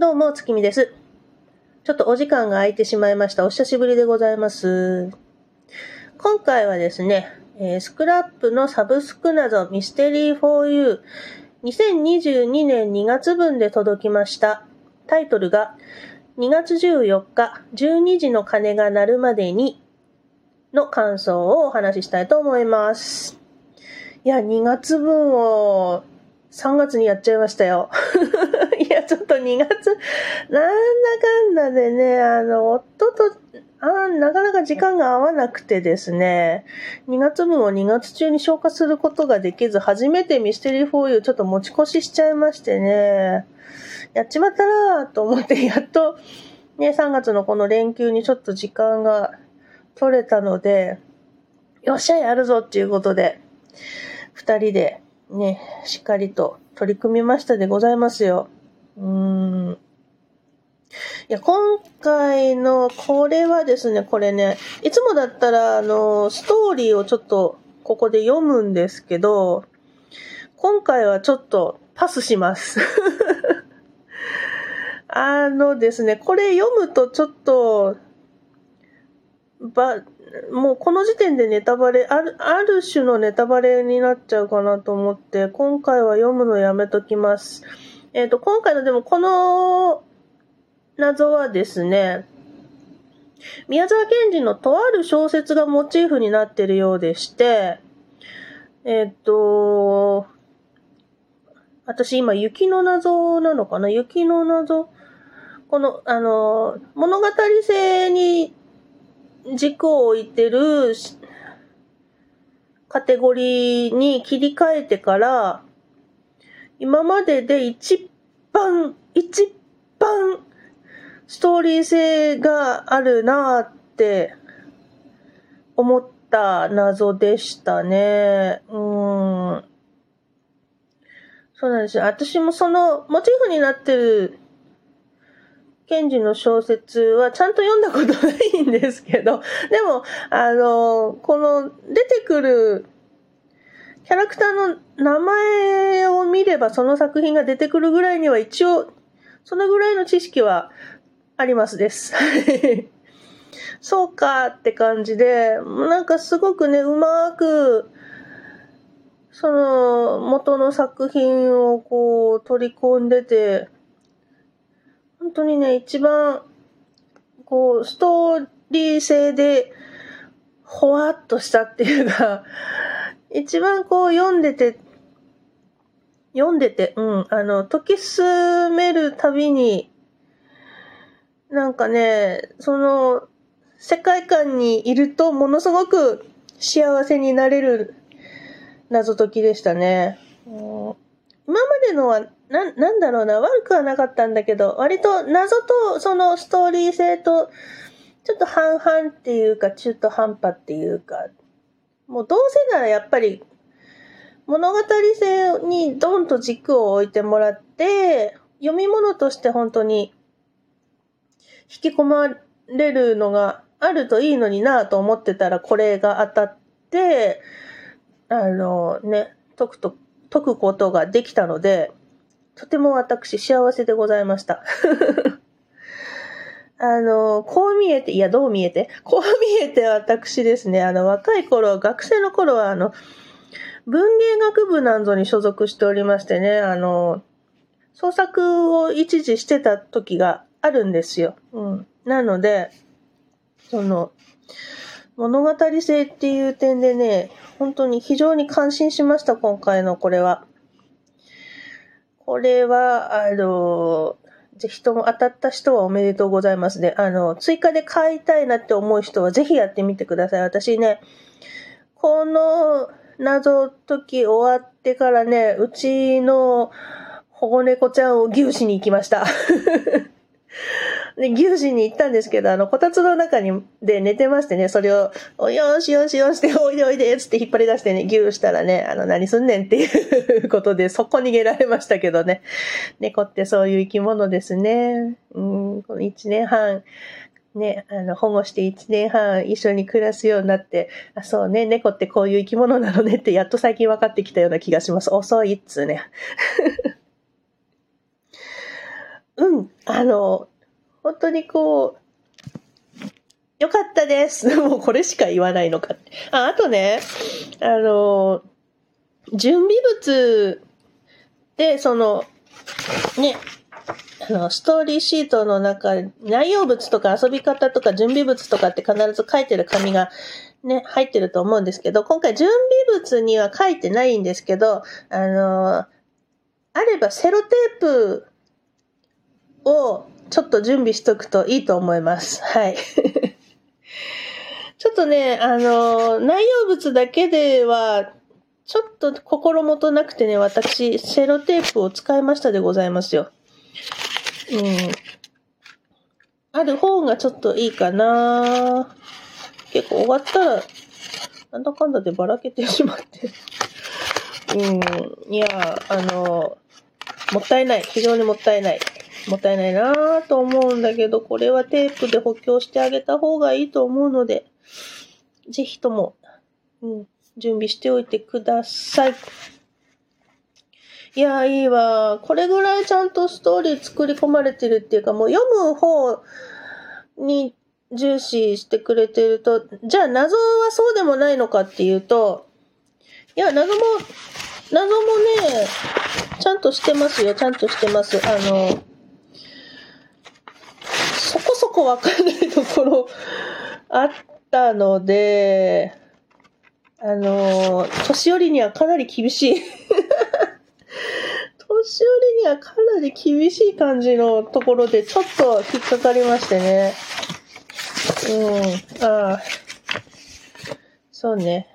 どうも、月見です。ちょっとお時間が空いてしまいました。お久しぶりでございます。今回はですね、えースクラップのサブスク謎ミステリー 4U 2022年2月分で届きました。タイトルが2月14日12時の鐘が鳴るまでにの感想をお話ししたいと思います。いや、2月分を3月にやっちゃいましたよ。ちょっと2月、なんだかんだでね、あの、夫と、あなかなか時間が合わなくてですね、2月分を2月中に消化することができず、初めてミステリー 4U ちょっと持ち越ししちゃいましてね、やっちまったなぁと思って、やっと、ね、3月のこの連休にちょっと時間が取れたので、よっしゃ、やるぞっていうことで、二人でね、しっかりと取り組みましたでございますよ。うん。いや、今回のこれはですね、これね、いつもだったら、あの、ストーリーをちょっとここで読むんですけど、今回はちょっとパスします。あのですね、これ読むとちょっと、ば、もうこの時点でネタバレ、ある、ある種のネタバレになっちゃうかなと思って、今回は読むのやめときます。えっ、と、今回のでもこの謎はですね、宮沢賢治のとある小説がモチーフになっているようでして、えっ、と、私今雪の謎なのかな？雪の謎？この、あの、物語性に軸を置いてるカテゴリーに切り替えてから、今までで一番、一番ストーリー性があるなって思った謎でしたね。うん。そうなんですよ。私もそのモチーフになってるケンジの小説はちゃんと読んだことないんですけど、でも、あの、この出てくるキャラクターの名前を見ればその作品が出てくるぐらいには一応、そのぐらいの知識はありますです。そうかって感じで、なんかすごくね、うまく、その元の作品をこう取り込んでて、本当にね、一番、こう、ストーリー性で、ほわっとしたっていうか、一番こう読んでて、読んでて、うん、あの、時進めるたびに、なんかね、その、世界観にいるとものすごく幸せになれる謎解きでしたね。うん今までのは、な、なんだろうな、悪くはなかったんだけど、割と謎とそのストーリー性と、ちょっと半々っていうか、中途半端っていうか、もうどうせならやっぱり、物語性にドンと軸を置いてもらって、読み物として本当に引き込まれるのがあるといいのになと思ってたら、これが当たって、あのね、解くと、解くことができたので、とても私幸せでございました。あの、こう見えて、いや、どう見えて？こう見えて私ですね、あの、若い頃、学生の頃は、あの、文芸学部なんぞに所属しておりましてね、あの、創作を一時してた時があるんですよ。うん。なので、その、物語性っていう点でね、本当に非常に感心しました、今回のこれは。これは、あの、ぜひとも当たった人はおめでとうございますね。あの、追加で買いたいなって思う人はぜひやってみてください。私ね、この謎解き終わってからね、うちの保護猫ちゃんを牛しに行きました。で、牛しに行ったんですけど、あの、こたつの中に、で寝てましてね、それを、およしよしよして、おいでおいで、つって引っ張り出してね、牛したらね、あの、何すんねんっていうことで、そこ逃げられましたけどね。猫ってそういう生き物ですね。うん、この1年半、ね、あの、保護して1年半一緒に暮らすようになって、あ、そうね、猫ってこういう生き物なのねって、やっと最近分かってきたような気がします。遅いっつうね。うん、あの、本当にこう、よかったです。もうこれしか言わないのかって。あ、あとね、あの、準備物で、その、ね、あの、ストーリーシートの中、内容物とか遊び方とか準備物とかって必ず書いてる紙がね、入ってると思うんですけど、今回準備物には書いてないんですけど、あの、あればセロテープをちょっと準備しとくといいと思います。はい。ちょっとね、あの、内容物だけでは、ちょっと心もとなくてね、私、セロテープを使いましたでございますよ。うん。ある方がちょっといいかな結構終わったら、なんだかんだでばらけてしまって。うん。いや、あの、もったいない。非常にもったいない。もったいないなぁと思うんだけど、これはテープで補強してあげた方がいいと思うので、ぜひとも、うん、準備しておいてください。いや、いいわ。これぐらいちゃんとストーリー作り込まれてるっていうか、もう読む方に重視してくれてると、じゃあ謎はそうでもないのかっていうと、いや、謎も、謎もね、ちゃんとしてますよ。ちゃんとしてます。あの、そこそこわかんないところあったので、あの、年寄りにはかなり厳しい。年寄りにはかなり厳しい感じのところでちょっと引っかかりましてね。うん。ああ。そうね。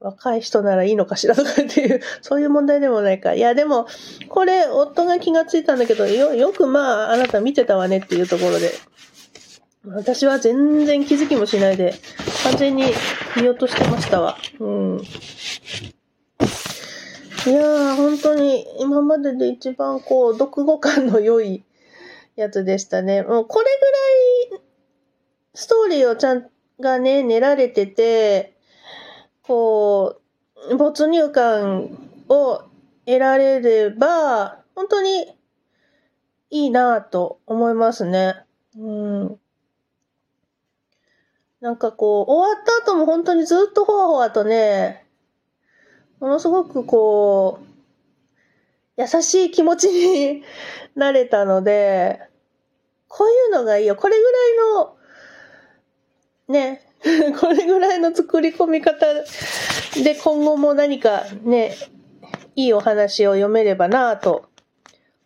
若い人ならいいのかしらとかっていう、そういう問題でもないか。いや、でも、これ、夫が気がついたんだけど、よ、よくまあ、あなた見てたわねっていうところで。私は全然気づきもしないで、完全に見落としてましたわ。うん。いやー、本当に今までで一番こう、読後感の良いやつでしたね。もうこれぐらい、ストーリーをちゃん、がね、練られてて、こう、没入感を得られれば、本当にいいなぁと思いますね。うん。なんかこう、終わった後も本当にずっとほわほわとね、ものすごくこう、優しい気持ちになれたので、こういうのがいいよ。これぐらいの、ね、これぐらいの作り込み方で今後も何かね、いいお話を読めればなぁと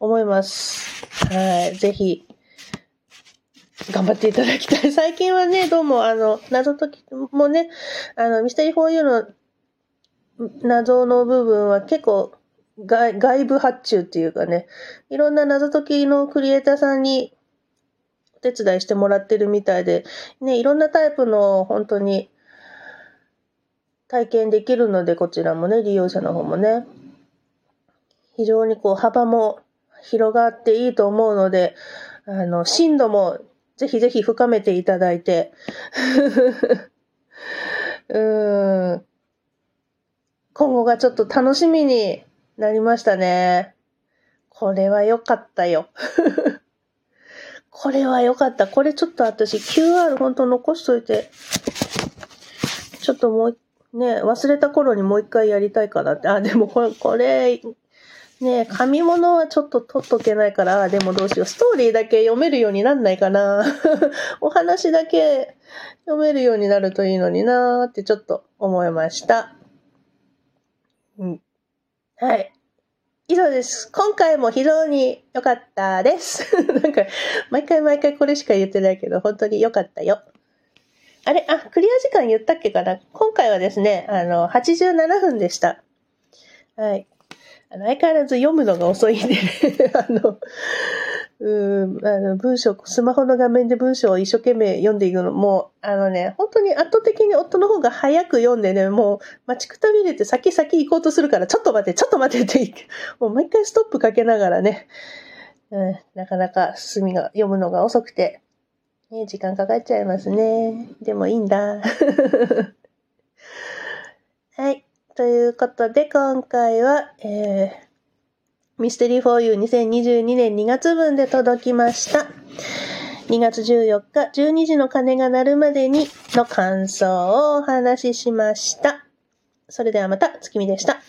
思います。はい。ぜひ、頑張っていただきたい。最近はね、どうもあの、謎解きもね、あの、ミステリー 4U の謎の部分は結構外外部発注っていうかね、いろんな謎解きのクリエイターさんにお手伝いしてもらってるみたいで、ね、いろんなタイプの本当に体験できるので、こちらもね、利用者の方もね、非常にこう幅も広がっていいと思うので、あの、深度もぜひぜひ深めていただいて、うーん、今後がちょっと楽しみになりましたね。これは良かったよ。これは良かった。これちょっと私 QR 本当残しといて、ちょっともう、ね、忘れた頃にもう一回やりたいかなって。あ、でもこれ、これ、ね紙物はちょっと取っとけないから、でもどうしよう。ストーリーだけ読めるようになんないかな。お話だけ読めるようになるといいのになーってちょっと思いました。うん。はい。以上です。今回も非常に良かったです。なんか、毎回毎回これしか言ってないけど、本当に良かったよ。あれ？あ、クリア時間言ったっけかな？今回はですね、あの、87分でした。はい。あの、相変わらず読むのが遅いんで、ね、あの、うん、あの、文章、スマホの画面で文章を一生懸命読んでいくのも、あのね、本当に圧倒的に夫の方が早く読んでね、もう待ちくたびれて先々行こうとするから、ちょっと待って、ちょっと待ってって、もう毎回ストップかけながらね、うん、なかなか進みが、読むのが遅くて、ね、時間かかっちゃいますね。でもいいんだ。ということで、今回は、えー、ミステリー 4U2022 年2月分で届きました。2月14日、12時の鐘が鳴るまでにの感想をお話ししました。それではまた、月見でした。